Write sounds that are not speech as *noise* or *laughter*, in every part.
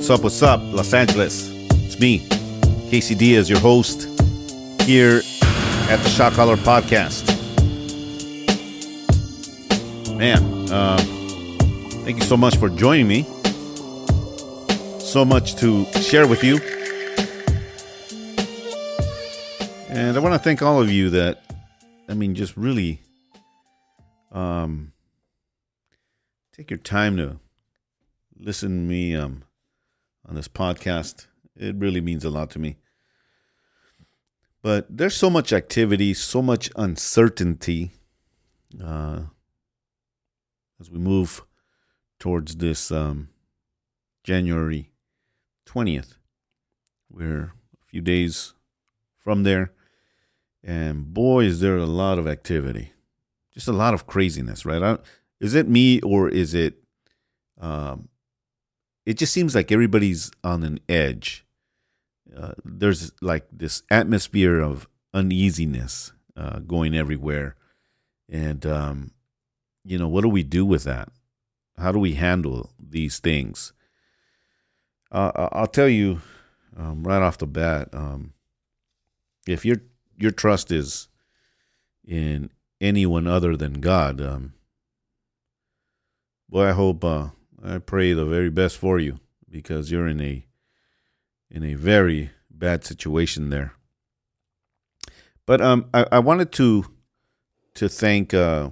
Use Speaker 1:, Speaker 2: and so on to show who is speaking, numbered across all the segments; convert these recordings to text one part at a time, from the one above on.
Speaker 1: What's up? What's up, Los Angeles? It's me, Casey Diaz, your host here at the Shot Caller Podcast. Man, uh, thank you so much for joining me. So much to share with you. And I want to thank all of you that, I mean, just really um, take your time to listen to me um, on this podcast. It really means a lot to me. But there's so much activity, so much uncertainty uh, as we move towards this um, January 20th. We're a few days from there. And boy, is there a lot of activity. Just a lot of craziness, right? I, is it me or is it um, it just seems like everybody's on an edge. Uh, there's like this atmosphere of uneasiness uh, going everywhere, and um, you know what do we do with that? How do we handle these things? Uh, I'll tell you um, right off the bat. Um, if your your trust is in anyone other than God, um, boy, I hope uh, I pray the very best for you because you're in a in a very bad situation there. But um, I, I wanted to to thank uh,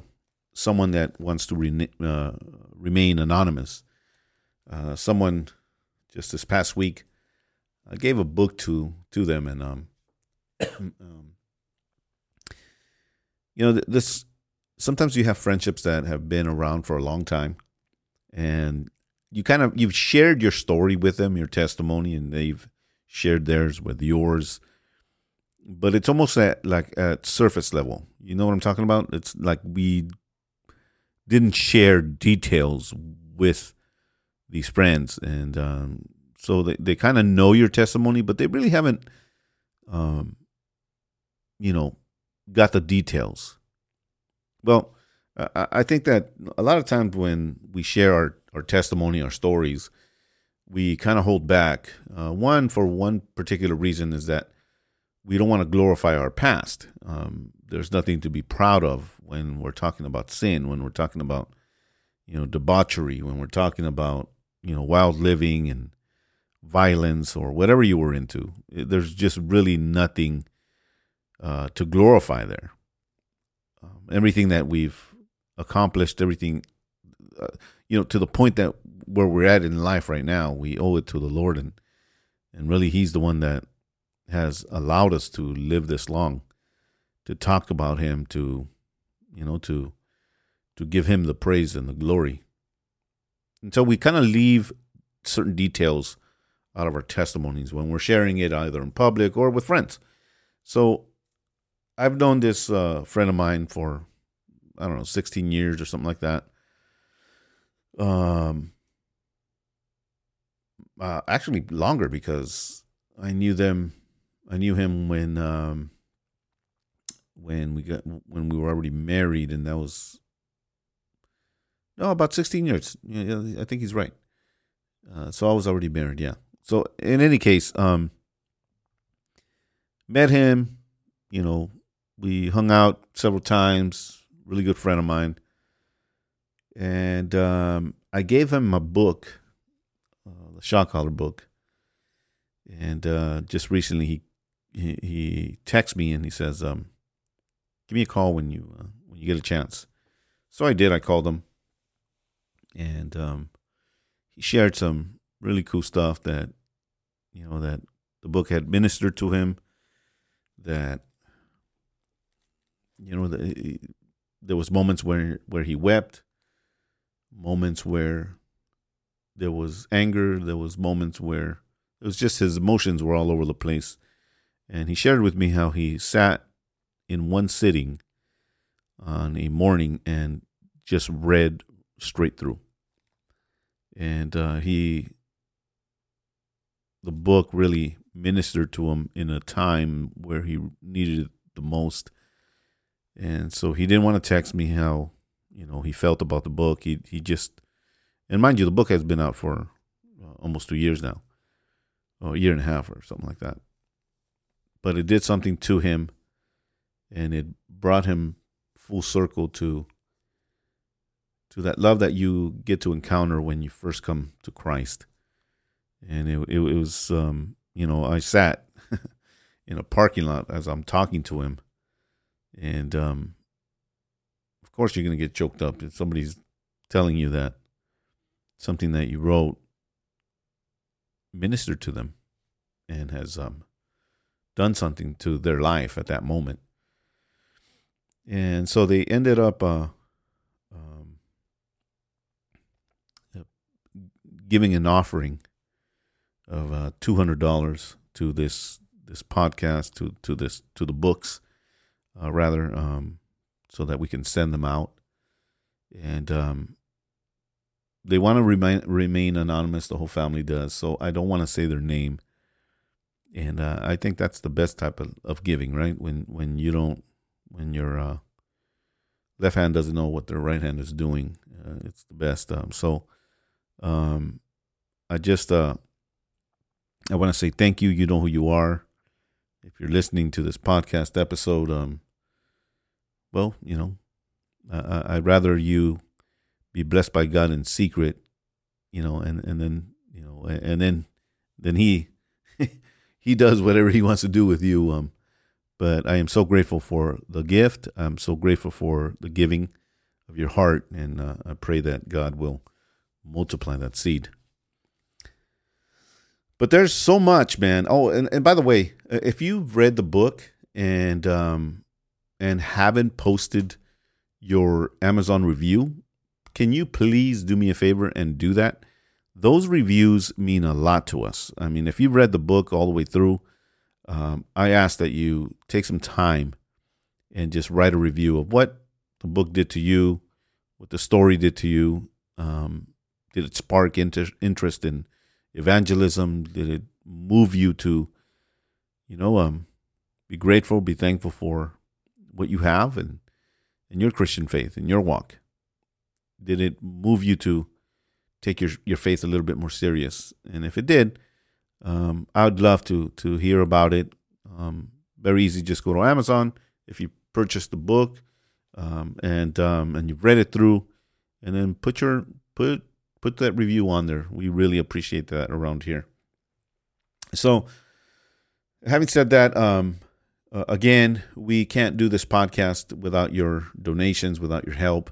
Speaker 1: someone that wants to re- uh, remain anonymous. Uh, someone just this past week, I gave a book to to them, and um, *coughs* um you know, this sometimes you have friendships that have been around for a long time and you kind of you've shared your story with them, your testimony, and they've shared theirs with yours. But it's almost at like at surface level. You know what I'm talking about? It's like we didn't share details with these friends, and um, so they, they kind of know your testimony, but they really haven't, um, you know, got the details. Well, I think that a lot of times when we share our, our testimony, our stories, we kind of hold back. Uh, one, for one particular reason, is that we don't want to glorify our past. Um, there's nothing to be proud of when we're talking about sin, when we're talking about, you know, debauchery, when we're talking about, you know, wild living and violence or whatever you were into. There's just really nothing uh, to glorify there. Um, everything that we've accomplished everything, uh, you know, to the point that where we're at in life right now, we owe it to the Lord, and and really, He's the one that has allowed us to live this long, to talk about Him, to you know, to to give Him the praise and the glory. And so we kind of leave certain details out of our testimonies when we're sharing it either in public or with friends. So I've known this uh, friend of mine for I don't know, 16 years or something like that. Um, uh, actually longer because I knew them. I knew him when um, when we got when we were already married, and that was no about 16 years. Yeah, I think he's right. Uh, so I was already married. Yeah. So in any case, um, met him. You know, we hung out several times really good friend of mine. And um, I gave him a book, uh, the Shot Caller book. And uh, just recently, he he, he texts me and he says, um, "Give me a call when you uh, when you get a chance." So I did. I called him, and um, he shared some really cool stuff that you know that the book had ministered to him. That you know the, there was moments where where he wept, moments where there was anger, there was moments where it was just his emotions were all over the place. And he shared with me how he sat in one sitting on a morning and just read straight through. And uh, he, the book really ministered to him in a time where he needed it the most. And so he didn't want to text me how, you know, he felt about the book. He he just, and mind you, the book has been out for uh, almost two years now, or a year and a half or something like that. But it did something to him, and it brought him full circle to to that love that you get to encounter when you first come to Christ. And it it, it was um, you know I sat *laughs* in a parking lot as I'm talking to him, and um, of course you're gonna get choked up if somebody's telling you that something that you wrote ministered to them and has um, done something to their life at that moment. And so they ended up uh, um, giving an offering of uh, two hundred dollars to this this podcast to to this to the books, uh, rather, um, so that we can send them out. And um, they want to remain remain anonymous. The whole family does, so I don't want to say their name. And uh, I think that's the best type of, of giving, right? When when you don't when your uh, left hand doesn't know what their right hand is doing, uh, it's the best. Um, so um, I just uh, I want to say thank you. You know who you are. If you're listening to this podcast episode, um, well, you know, I, I'd rather you be blessed by God in secret, you know, and and then you know, and then then he *laughs* he does whatever he wants to do with you. Um, but I am so grateful for the gift. I'm so grateful for the giving of your heart, and uh, I pray that God will multiply that seed. But there's so much, man. Oh, and, and by the way, if you've read the book and um, and haven't posted your Amazon review, can you please do me a favor and do that? Those reviews mean a lot to us. I mean, if you've read the book all the way through, um, I ask that you take some time and just write a review of what the book did to you, what the story did to you. Um, did it spark inter- interest in evangelism? Did it move you to, you know, um, be grateful, be thankful for what you have and in your Christian faith, in your walk? Did it move you to take your your faith a little bit more serious? And if it did, um, I would love to to hear about it. Um, very easy, just go to Amazon. If you purchase the book um, and um, and you've read it through, and then put your put put that review on there. We really appreciate that around here. So, having said that, um, uh, again, we can't do this podcast without your donations, without your help.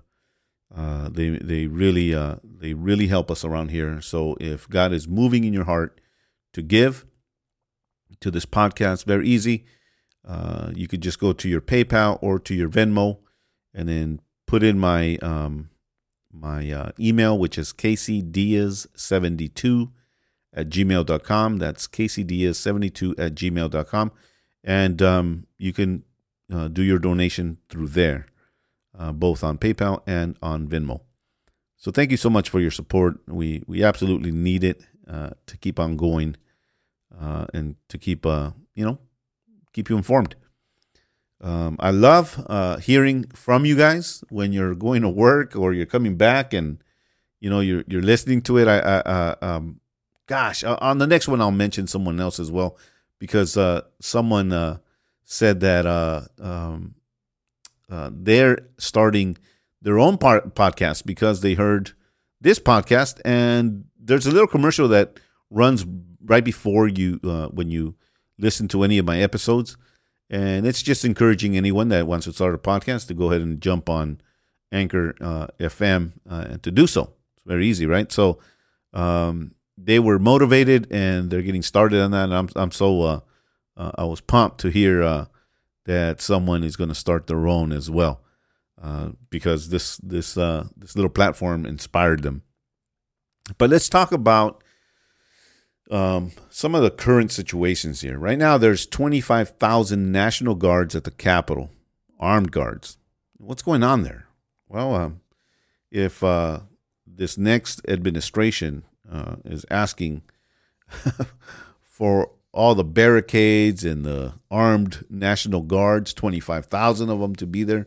Speaker 1: Uh, they they really uh, they really help us around here. So if God is moving in your heart to give to this podcast, very easy. Uh, you could just go to your PayPal or to your Venmo, and then put in my um, my uh, email, which is kcdiaz72 at gmail.com. That's kcdiaz72 at gmail.com. And um, you can uh, do your donation through there uh, both on PayPal and on Venmo. So thank you so much for your support. We we absolutely need it uh, to keep on going uh, and to keep uh, you know keep you informed. Um, I love uh, hearing from you guys when you're going to work or you're coming back and you know you're you're listening to it. I, I um, gosh, on the next one I'll mention someone else as well because someone said that um, uh, they're starting their own part, podcast because they heard this podcast and there's a little commercial that runs right before you uh, when you listen to any of my episodes. And it's just encouraging anyone that wants to start a podcast to go ahead and jump on anchor uh, fm uh, and to do so. It's very easy right? So um, they were motivated and they're getting started on that. And I'm I'm so uh, uh, I was pumped to hear uh, that someone is going to start their own as well, uh, because this this uh, this little platform inspired them. But let's talk about um, some of the current situations here. Right now, there's 25,000 National Guards at the Capitol, armed guards. What's going on there? Well, um, if uh, this next administration uh, is asking *laughs* for all the barricades and the armed National Guards, 25,000 of them to be there,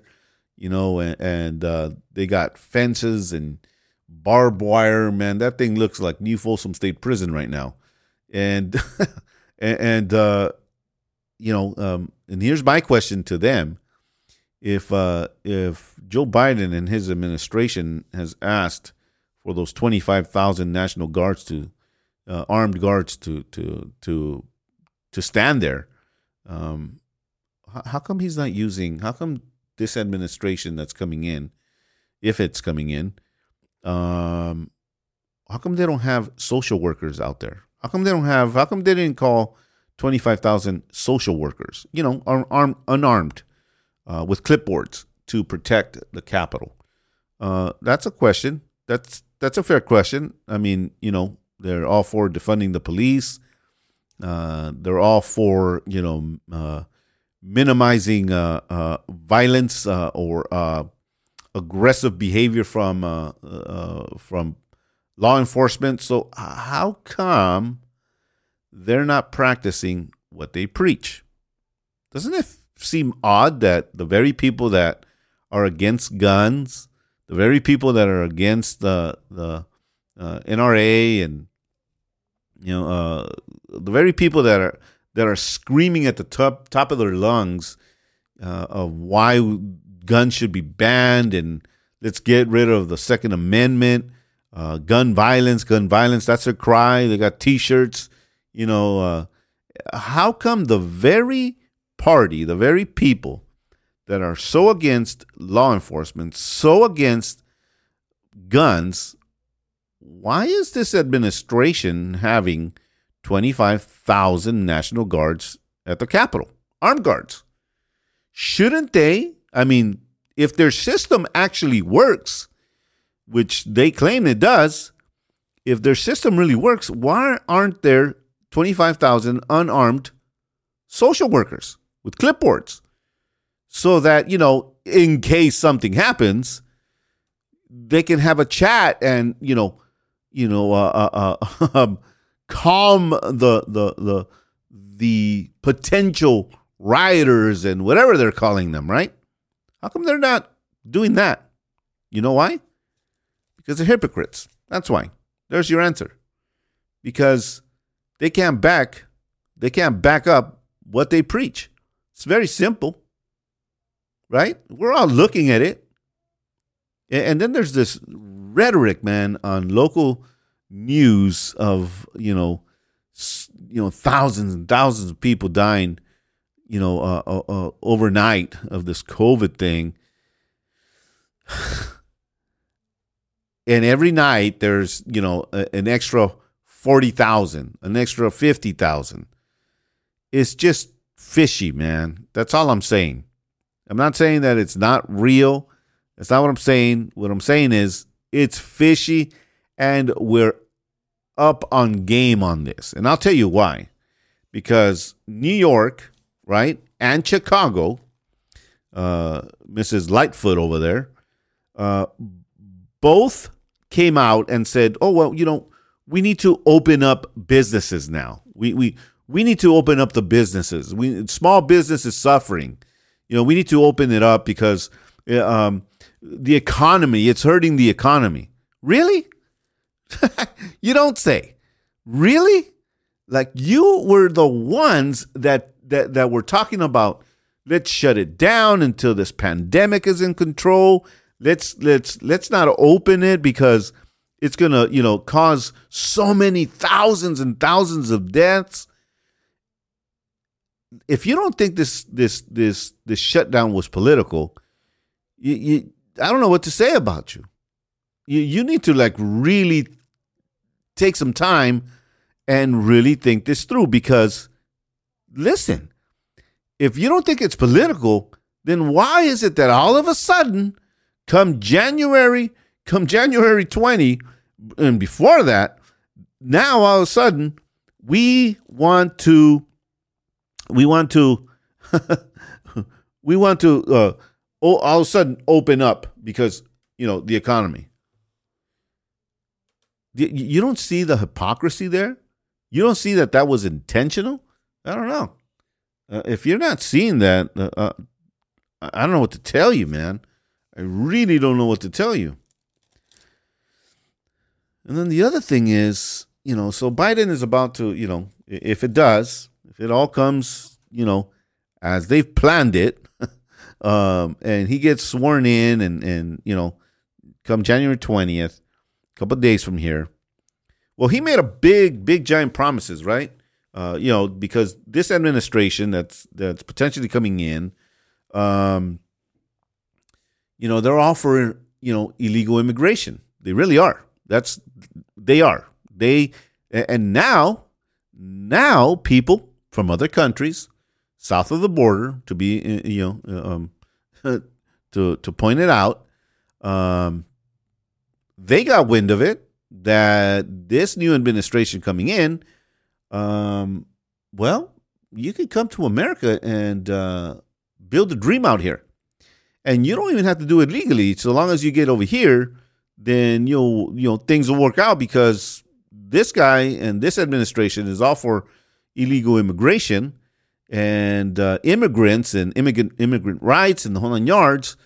Speaker 1: you know, and, and uh, they got fences and barbed wire. Man, that thing looks like New Folsom State Prison right now and *laughs* and uh, you know, um, and here's my question to them: if uh, if Joe Biden and his administration has asked for those twenty five thousand National Guards to uh, armed guards to to to to stand there, um, how, come he's not using? How come this administration that's coming in, if it's coming in, um, how come they don't have social workers out there? How come they don't have? How come they didn't call twenty five thousand social workers? You know, armed, unarmed, uh, with clipboards to protect the Capitol. Uh, that's a question. That's that's a fair question. I mean, you know, they're all for defunding the police. Uh, they're all for you know uh, minimizing uh, uh, violence or aggressive behavior from from law enforcement. So, how come they're not practicing what they preach? Doesn't it seem odd that the very people that are against guns, the very people that are against the the uh, NRA and you know uh, the very people that are that are screaming at the top top of their lungs uh, of why guns should be banned and let's get rid of the Second Amendment uh, gun violence, gun violence. That's their cry. They got T-shirts. You know, uh, how come the very party, the very people that are so against law enforcement, so against guns, why is this administration having 25,000 National Guards at the Capitol, armed guards? Shouldn't they? I mean, if their system actually works, which they claim it does, if their system really works, why aren't there 25,000 unarmed social workers with clipboards? So that, you know, in case something happens, they can have a chat and, you know, you know, uh, uh, uh, *laughs* um, calm the, the, the, the potential rioters and whatever they're calling them, right? How come they're not doing that? You know why? Because they're hypocrites. That's why. There's your answer. Because they can't back they can't back up what they preach. It's very simple. Right? We're all looking at it. And then there's this rhetoric, man, on local news of, you know, you know, thousands and thousands of people dying, you know, uh, uh, uh, overnight of this COVID thing. *sighs* and every night there's you know an extra 40,000, an extra 50,000. It's just fishy, man. That's all I'm saying. I'm not saying that it's not real. That's not what I'm saying. What I'm saying is it's fishy and we're up on game on this. And I'll tell you why. Because New York, right, and Chicago, uh, Mrs. Lightfoot over there, uh, both came out and said, "Oh well, you know, we need to open up businesses now. We we we need to open up the businesses. We small business is suffering. You know, we need to open it up because um, the economy it's hurting the economy. Really? *laughs* you don't say. Really? Like you were the ones that that that were talking about let's shut it down until this pandemic is in control let's let's let's not open it because it's going to, you know, cause so many thousands and thousands of deaths. If you don't think this this this this shutdown was political, you, you I don't know what to say about you. You you need to like really take some time and really think this through because listen, if you don't think it's political, then why is it that all of a sudden, come January, come January 20, and before that, now all of a sudden, we want to, we want to, *laughs* we want to, uh, all of a sudden open up because, you know, the economy. You don't see the hypocrisy there? You don't see that that was intentional? I don't know. Uh, if you're not seeing that, uh, uh, I don't know what to tell you, man. I really don't know what to tell you. And then the other thing is, you know, so Biden is about to, you know, if it does, it all comes, you know, as they've planned it, *laughs* um, and he gets sworn in, and and you know, come January twentieth, a couple days from here. Well, he made a big, big, giant promises, right? Uh, you know, because this administration that's that's potentially coming in, um, you know, they're offering you know illegal immigration. They really are. That's they are. They and now now people from other countries south of the border to be uh, you know um, *laughs* to to point it out um, they got wind of it that this new administration coming in um, well you could come to america and uh, build a dream out here. And you don't even have to do it legally. So long as you get over here then you'll you know things will work out because this guy and this administration is all for illegal immigration and uh, immigrants and immigrant immigrant rights and the whole nine yards.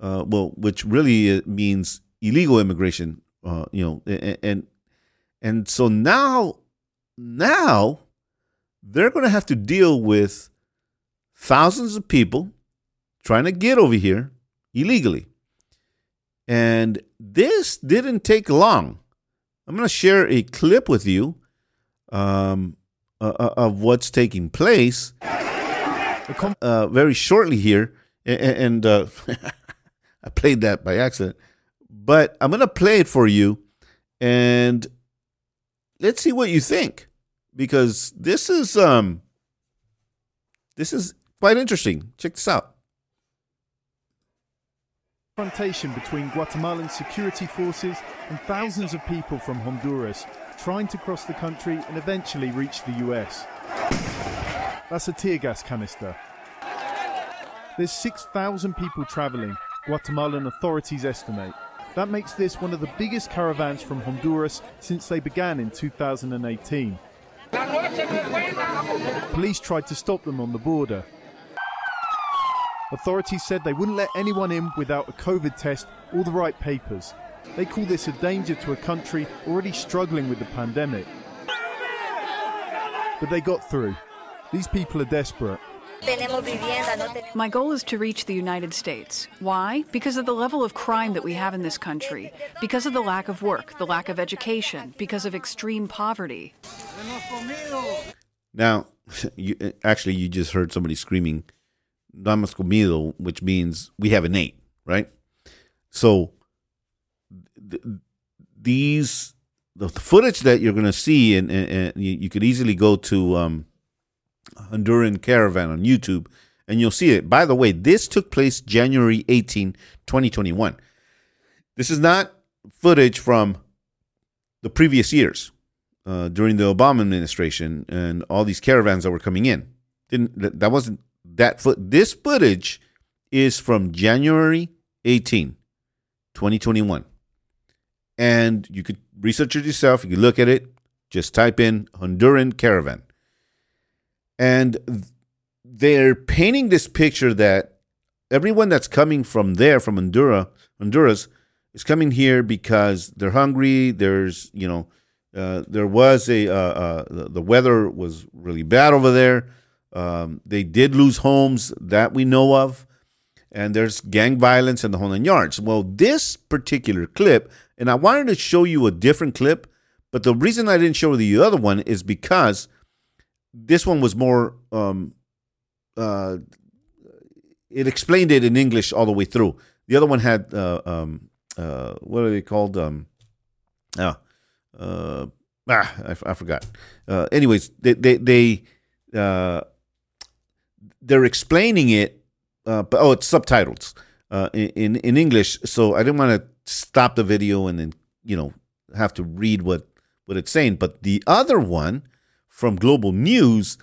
Speaker 1: Uh, well, which really uh, means illegal immigration. Uh, you know, and, and so now now they're going to have to deal with thousands of people trying to get over here illegally. And this didn't take long. I'm going to share a clip with you um, uh, uh, of what's taking place uh, very shortly here. And, uh, *laughs* I played that by accident, but I'm going to play it for you and let's see what you think because this is um this is quite interesting. Check this out
Speaker 2: confrontation between Guatemalan security forces and thousands of people from Honduras trying to cross the country and eventually reach the US. That's a tear gas canister. There's 6,000 people travelling, Guatemalan authorities estimate. That makes this one of the biggest caravans from Honduras since they began in 2018. Police tried to stop them on the border, Authorities said they wouldn't let anyone in without a COVID test or the right papers. They call this a danger to a country already struggling with the pandemic. But they got through. These people are desperate.
Speaker 3: My goal is to reach the United States. Why? Because of the level of crime that we have in this country, because of the lack of work, the lack of education, because of extreme poverty.
Speaker 1: Now, *laughs* you, actually, you just heard somebody screaming no hemos comido, which means we haven't ate, right? So th- these the, footage that you're going to see, and, and, and you, you, could easily go to um, Honduran Caravan on YouTube, and you'll see it. By the way, this took place January 18, 2021. This is not footage from the previous years uh, during the Obama administration and all these caravans that were coming in. Didn't that wasn't that foot this footage is from January 18, 2021. And you could research it yourself, you could look at it, just type in Honduran caravan. And they're painting this picture that everyone that's coming from there, from Honduras, Honduras, is coming here because they're hungry. There's, you know, uh, there was a uh, uh, the weather was really bad over there. Um, they did lose homes that we know of, and there's gang violence in the nine yards. Well, this particular clip, and I wanted to show you a different clip, but the reason I didn't show the other one is because this one was more. Um, uh, it explained it in English all the way through. The other one had uh, um, uh, what are they called? Um, uh, uh, ah, I, I forgot. Uh, anyways, they they, they uh, they're explaining it, uh, but oh, it's subtitles uh, in in English. So I didn't want to stop the video and then you know have to read what what it's saying. But the other one from Global News,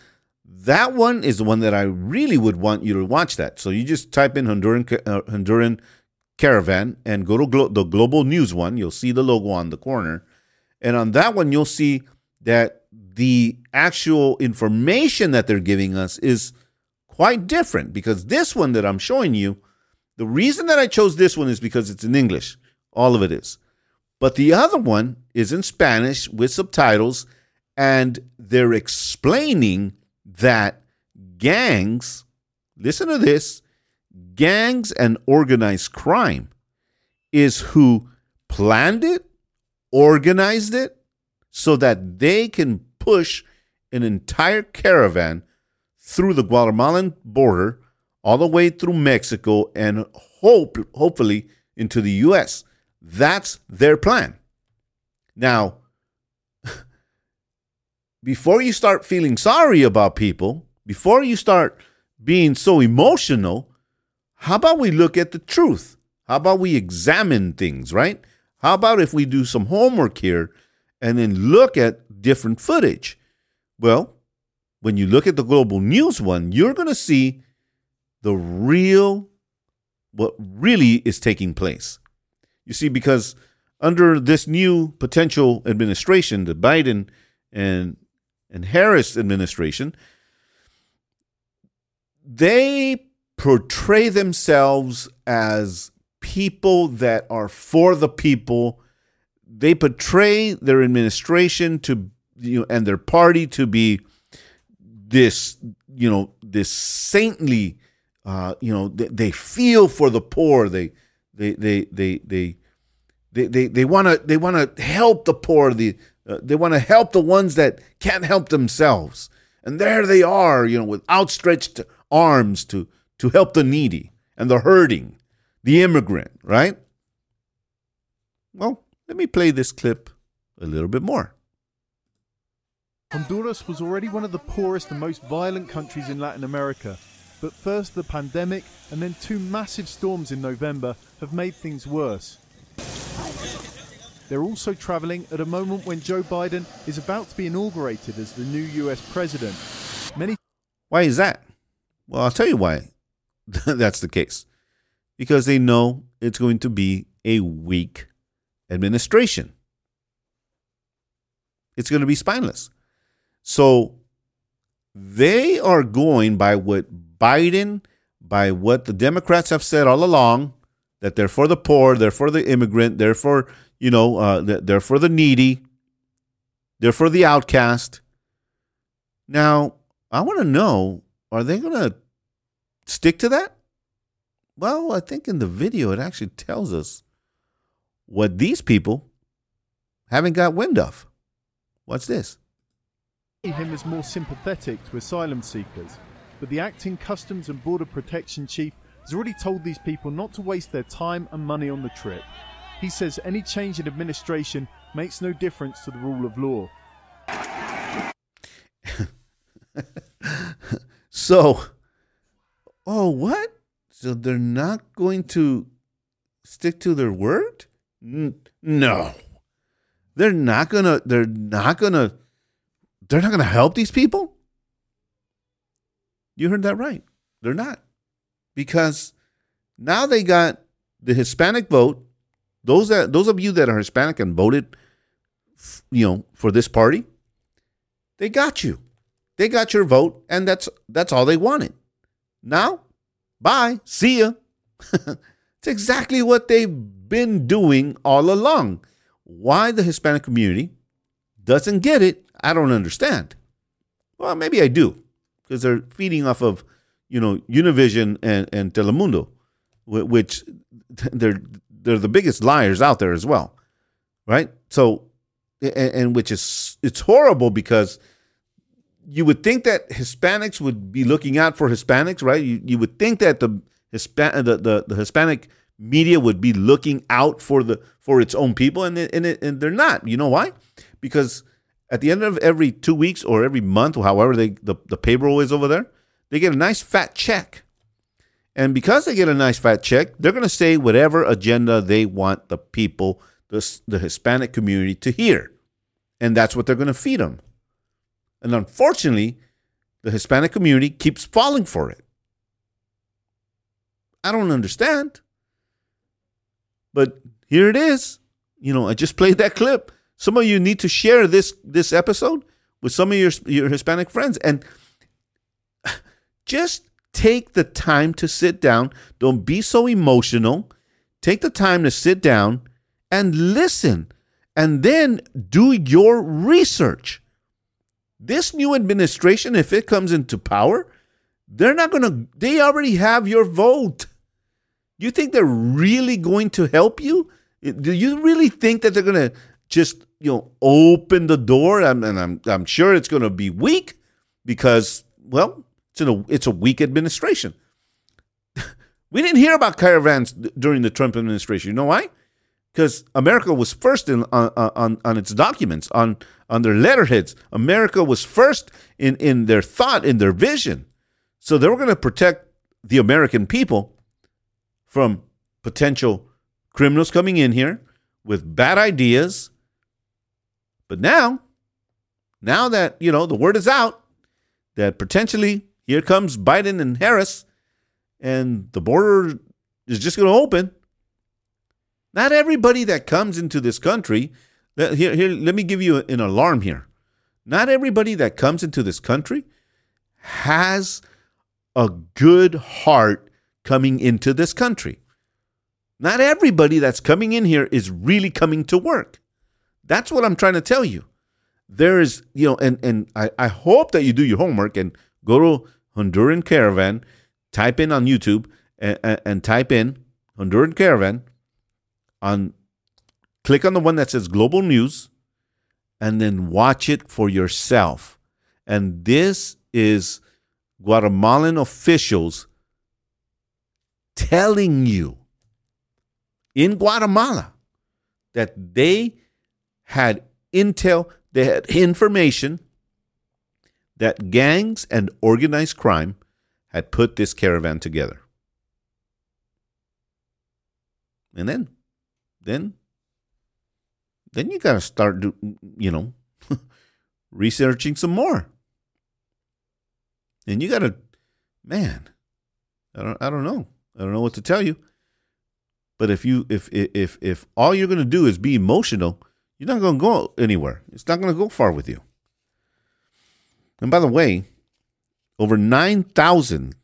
Speaker 1: that one is the one that I really would want you to watch. That so you just type in Honduran uh, Honduran caravan and go to glo- the Global News one. You'll see the logo on the corner, and on that one you'll see that the actual information that they're giving us is quite different because this one that I'm showing you, the reason that I chose this one is because it's in English. All of it is. But the other one is in Spanish with subtitles, and they're explaining that gangs, listen to this, gangs and organized crime is who planned it, organized it, so that they can push an entire caravan through the Guatemalan border all the way through Mexico and hope hopefully into the US. That's their plan. Now, *laughs* before you start feeling sorry about people, before you start being so emotional, how about we look at the truth? How about we examine things, right? How about if we do some homework here and then look at different footage? Well, when you look at the global news one, you're going to see the real, what really is taking place. You see, because under this new potential administration, the Biden and and Harris administration, they portray themselves as people that are for the people. They portray their administration to you know and their party to be this you know this saintly uh, you know they, they, feel for the poor. They they they they they they they, they want to they want to help the poor the uh, they want to help the ones that can't help themselves. And there they are you know with outstretched arms to to help the needy and the hurting the immigrant right? Well let me play this clip a little bit more.
Speaker 2: Honduras was already one of the poorest and most violent countries in Latin America, but first the pandemic and then two massive storms in November have made things worse. They're also travelling at a moment when Joe Biden is about to be inaugurated as the new US president. Many
Speaker 1: Why is that? Well, I'll tell you why *laughs* that's the case. Because they know it's going to be a weak administration. It's going to be spineless. So they are going by what Biden, by what the Democrats have said all along that they're for the poor, they're for the immigrant, they're for, you know, uh, they're for the needy, they're for the outcast. Now, I want to know are they going to stick to that? Well, I think in the video it actually tells us what these people haven't got wind of. What's this?
Speaker 2: him as more sympathetic to asylum seekers, but the acting Customs and Border Protection Chief has already told these people not to waste their time and money on the trip. He says any change in administration makes no difference to the rule of law. *laughs*
Speaker 1: so, oh, what? So they're not going to stick to their word? no. They're not going to they're not going to they're not going to help these people? You heard that right. They're not. Because now they got the Hispanic vote. Those that those of you that are Hispanic and voted you know for this party, they got you. They got your vote and that's that's all they wanted. Now, bye. See ya. *laughs* it's exactly what they've been doing all along. Why the Hispanic community doesn't get it I don't understand. Well, maybe I do, because they're feeding off of, you know, Univision and, and Telemundo, which *laughs* they're they're the biggest liars out there as well, right? So, and, and which is it's horrible because you would think that Hispanics would be looking out for Hispanics, right? You, you would think that the Hispan the, the, the Hispanic media would be looking out for the for its own people, and and, it, and they're not. You know why? Because at the end of every two weeks or every month, or however they the, the payroll is over there, they get a nice fat check. And because they get a nice fat check, they're going to say whatever agenda they want the people, the, the Hispanic community, to hear. And that's what they're going to feed them. And unfortunately, the Hispanic community keeps falling for it. I don't understand. But here it is. You know, I just played that clip. Some of you need to share this this episode with some of your your Hispanic friends and *sighs* just take the time to sit down. Don't be so emotional. Take the time to sit down and listen and then do your research. This new administration, if it comes into power, they're not going to, they already have your vote. You think they're really going to help you? Do you really think that they're going to just, you know, open the door? And I'm, I'm sure it's going to be weak because, well, it's, a, it's a weak administration. *laughs* we didn't hear about caravans during the Trump administration. You know why? Because America was first in, on, on, on its documents, on, on their letterheads. America was first in, in their thought, in their vision. So they were going to protect the American people from potential criminals coming in here with bad ideas. But now, now that, you know, the word is out that potentially here comes Biden and Harris and the border is just going to open. Not everybody that comes into this country, here, here, let me give you an alarm here. Not everybody that comes into this country has a good heart coming into this country. Not everybody that's coming in here is really coming to work. That's what I'm trying to tell you. There is, you know, and, and I, I hope that you do your homework and go to Honduran Caravan, type in on YouTube and, and, and type in Honduran Caravan on click on the one that says global news and then watch it for yourself. And this is Guatemalan officials telling you in Guatemala that they had intel, they had information that gangs and organized crime had put this caravan together. And then, then, then you got to start, do, you know, *laughs* researching some more. And you got to, man, I don't, I don't know. I don't know what to tell you. But if you if if if all you're going to do is be emotional, you're not going to go anywhere. It's not going to go far with you. And by the way, over 9,000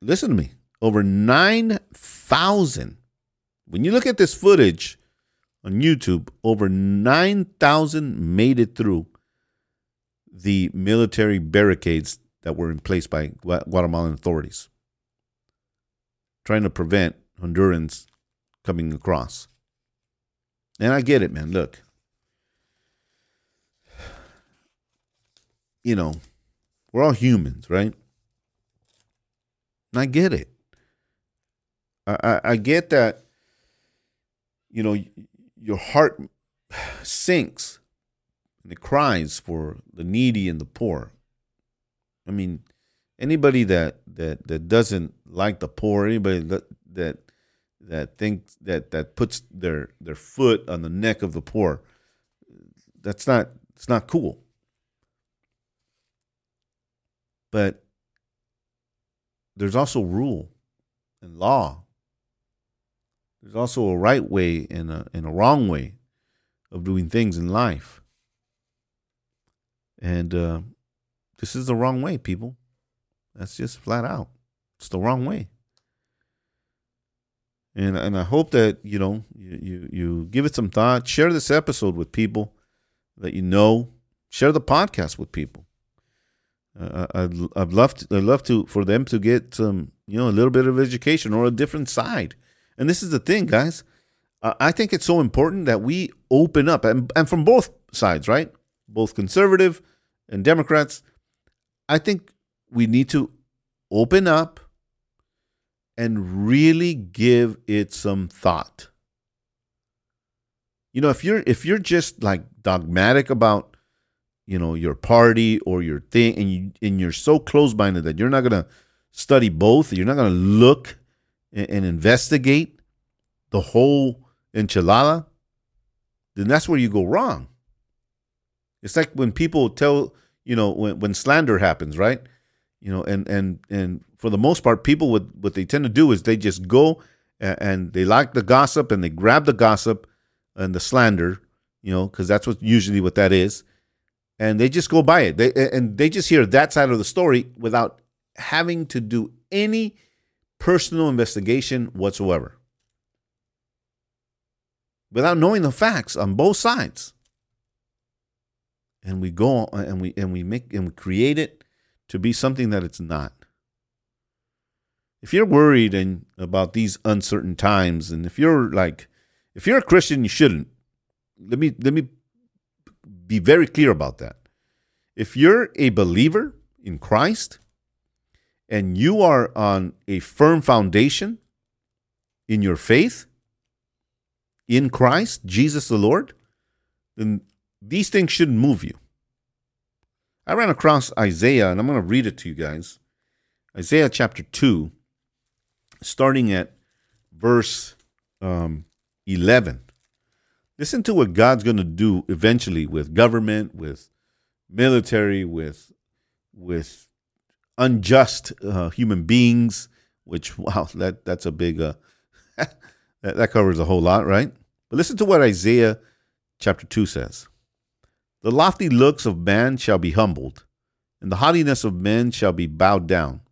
Speaker 1: listen to me. Over 9,000 when you look at this footage on YouTube, over 9,000 made it through the military barricades that were in place by Guatemalan authorities, trying to prevent Hondurans coming across. And I get it, man. Look, you know, we're all humans, right? And I get it. I, I, I get that, you know, your heart sinks and it cries for the needy and the poor. I mean, anybody that that that doesn't like the poor, anybody that that that thinks that that puts their their foot on the neck of the poor. That's not it's not cool. But there's also rule and law. There's also a right way and a and a wrong way of doing things in life. And uh, this is the wrong way, people. That's just flat out. It's the wrong way and and I hope that you know you, you you give it some thought. Share this episode with people that you know. Share the podcast with people. Uh, I'd I'd love to, I'd love to for them to get you know a little bit of education or a different side. And this is the thing, guys. I think it's so important that we open up and and from both sides, right? Both conservative and Democrats. I think we need to open up and really give it some thought. You know, if you're if you're just like dogmatic about you know your party or your thing and you and you're so close-minded that you're not to study both you're not to look and, and, investigate the whole enchilada then that's where you go wrong. It's like when people tell you know when, when slander happens right? You know and and and for the most part people what what they tend to do is they just go and they like the gossip and they grab the gossip and the slander you know because that's what usually what that is and they just go by it. They and they just hear that side of the story without having to do any personal investigation whatsoever. Without knowing the facts on both sides. And we go and we and we make and we create it to be something that it's not. If you're worried and about these uncertain times, and if you're like, if you're a Christian, you shouldn't. Let me let me be very clear about that. If you're a believer in Christ and you are on a firm foundation in your faith in Christ, Jesus the Lord, then these things shouldn't move you. I ran across Isaiah, and I'm going to read it to you guys. Isaiah chapter 2, starting at verse um, 11. Listen to what God's going to do eventually with government, with military, with with unjust uh, human beings. Which *laughs* wow, that that's a big uh, *laughs* that, that covers a whole lot, right? But listen to what Isaiah chapter two says: "The lofty looks of man shall be humbled, and the haughtiness of men shall be bowed down,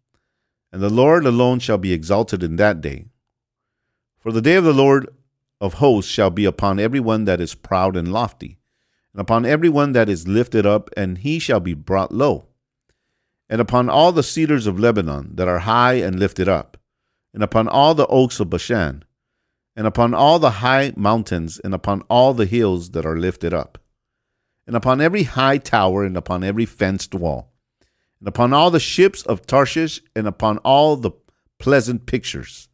Speaker 1: and the Lord alone shall be exalted in that day. For the day of the Lord of hosts shall be upon every one that is proud and lofty, and upon every one that is lifted up, and he shall be brought low. And upon all the cedars of Lebanon that are high and lifted up, and upon all the oaks of Bashan, and upon all the high mountains, and upon all the hills that are lifted up, and upon every high tower, and upon every fenced wall, and upon all the ships of Tarshish, and upon all the pleasant pictures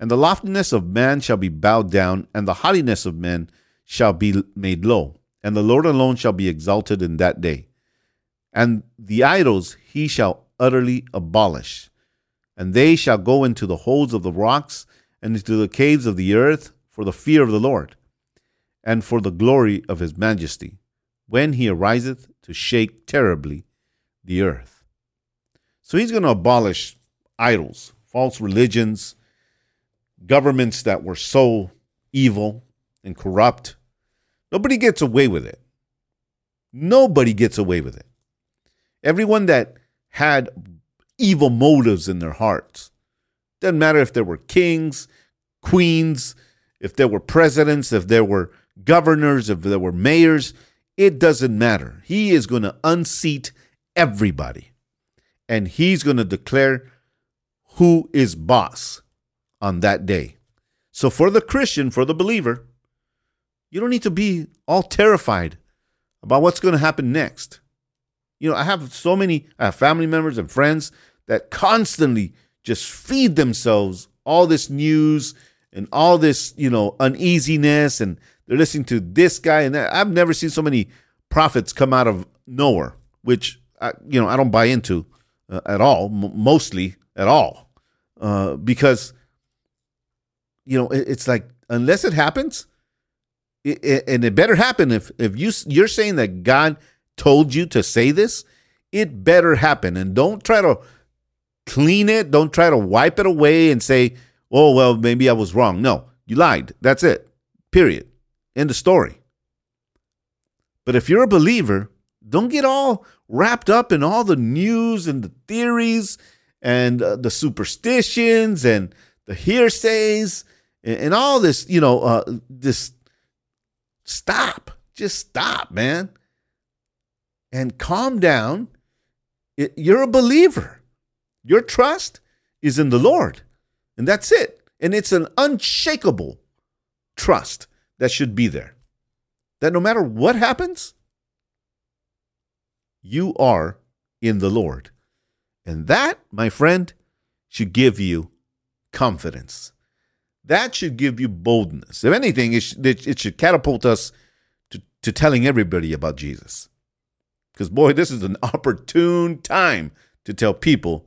Speaker 1: and the loftiness of man shall be bowed down, and the haughtiness of men shall be made low, and the Lord alone shall be exalted in that day. And the idols he shall utterly abolish, and they shall go into the holes of the rocks and into the caves of the earth for the fear of the Lord, and for the glory of his majesty, when he ariseth to shake terribly the earth. So he's going to abolish idols, false religions, governments that were so evil and corrupt. Nobody gets away with it. Nobody gets away with it. Everyone that had evil motives in their hearts, doesn't matter if there were kings, queens, if there were presidents, if there were governors, if there were mayors, it doesn't matter. He is going to unseat everybody and he's going to declare who is boss on that day. So, for the Christian, for the believer, you don't need to be all terrified about what's going to happen next. You know, I have so many have family members and friends that constantly just feed themselves all this news and all this, you know, uneasiness and they're listening to this guy and that. I've never seen so many prophets come out of nowhere, which I, you know, I don't buy into uh, at all, m- mostly at all. Uh, because you know, it's like unless it happens, it, it, and it better happen if if you you're saying that God told you to say this, it better happen, and don't try to clean it. Don't try to wipe it away and say, "Oh well, maybe I was wrong." No, you lied. That's it. Period. End of story. But if you're a believer, don't get all wrapped up in all the news and the theories and uh, the superstitions and the hearsays and, and all this, you know, uh, this stop, just stop, man, and calm down. It, you're a believer. Your trust is in the Lord, and that's it. And it's an unshakable trust that should be there. That no matter what happens, you are in the Lord. And that, my friend, should give you confidence. That should give you boldness. If anything, it should, it should catapult us to, to telling everybody about Jesus. Because, boy, this is an *laughs* opportune time to tell people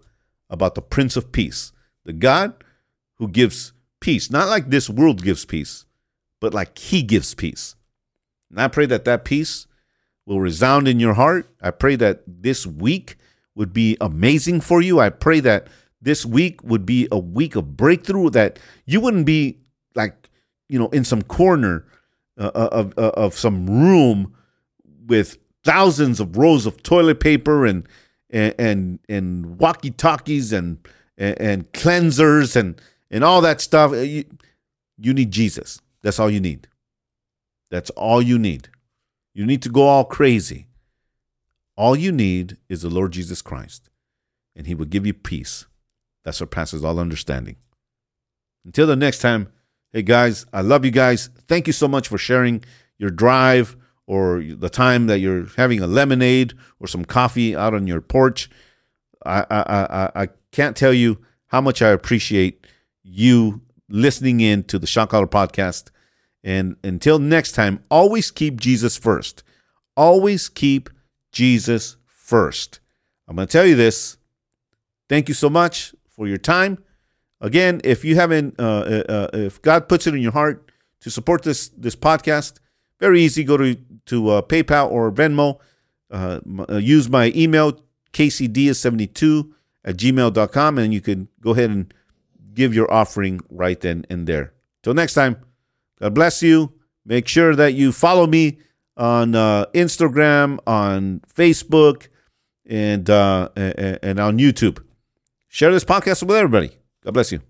Speaker 1: about the Prince of Peace, the God who gives peace, not like this world gives peace, but like He gives peace. And I pray that that peace will resound in your heart. I pray that this week would be amazing for you. I pray that this week would be a week of breakthrough, that you wouldn't be like, you know, in some corner uh, uh of, uh, of some room with thousands of rolls of toilet paper and and and, and walkie talkies and, and, and cleansers and and all that stuff. You, you need Jesus. That's all you need. That's all you need. You need to go all crazy. All you need is the Lord Jesus Christ, and He will give you peace that surpasses all understanding. Until the next time, hey guys, I love you guys. Thank you so much for sharing your drive or the time that you're having a lemonade or some coffee out on your porch. I, I, I, I can't tell you how much I appreciate you listening in to the Shot Caller podcast. And until next time, always keep Jesus first. Always keep Jesus first. I'm going to tell you this. Thank you so much for your time. Again, if you haven't, uh, uh, uh if God puts it in your heart to support this this podcast, very easy. Go to to uh, PayPal or Venmo. Uh, uh use my email, kcdiaz72 at gmail.com, and you can go ahead and give your offering right then and there. Till next time, God bless you. Make sure that you follow me on Instagram, on Facebook, and, uh, and on YouTube. Share this podcast with everybody. God bless you.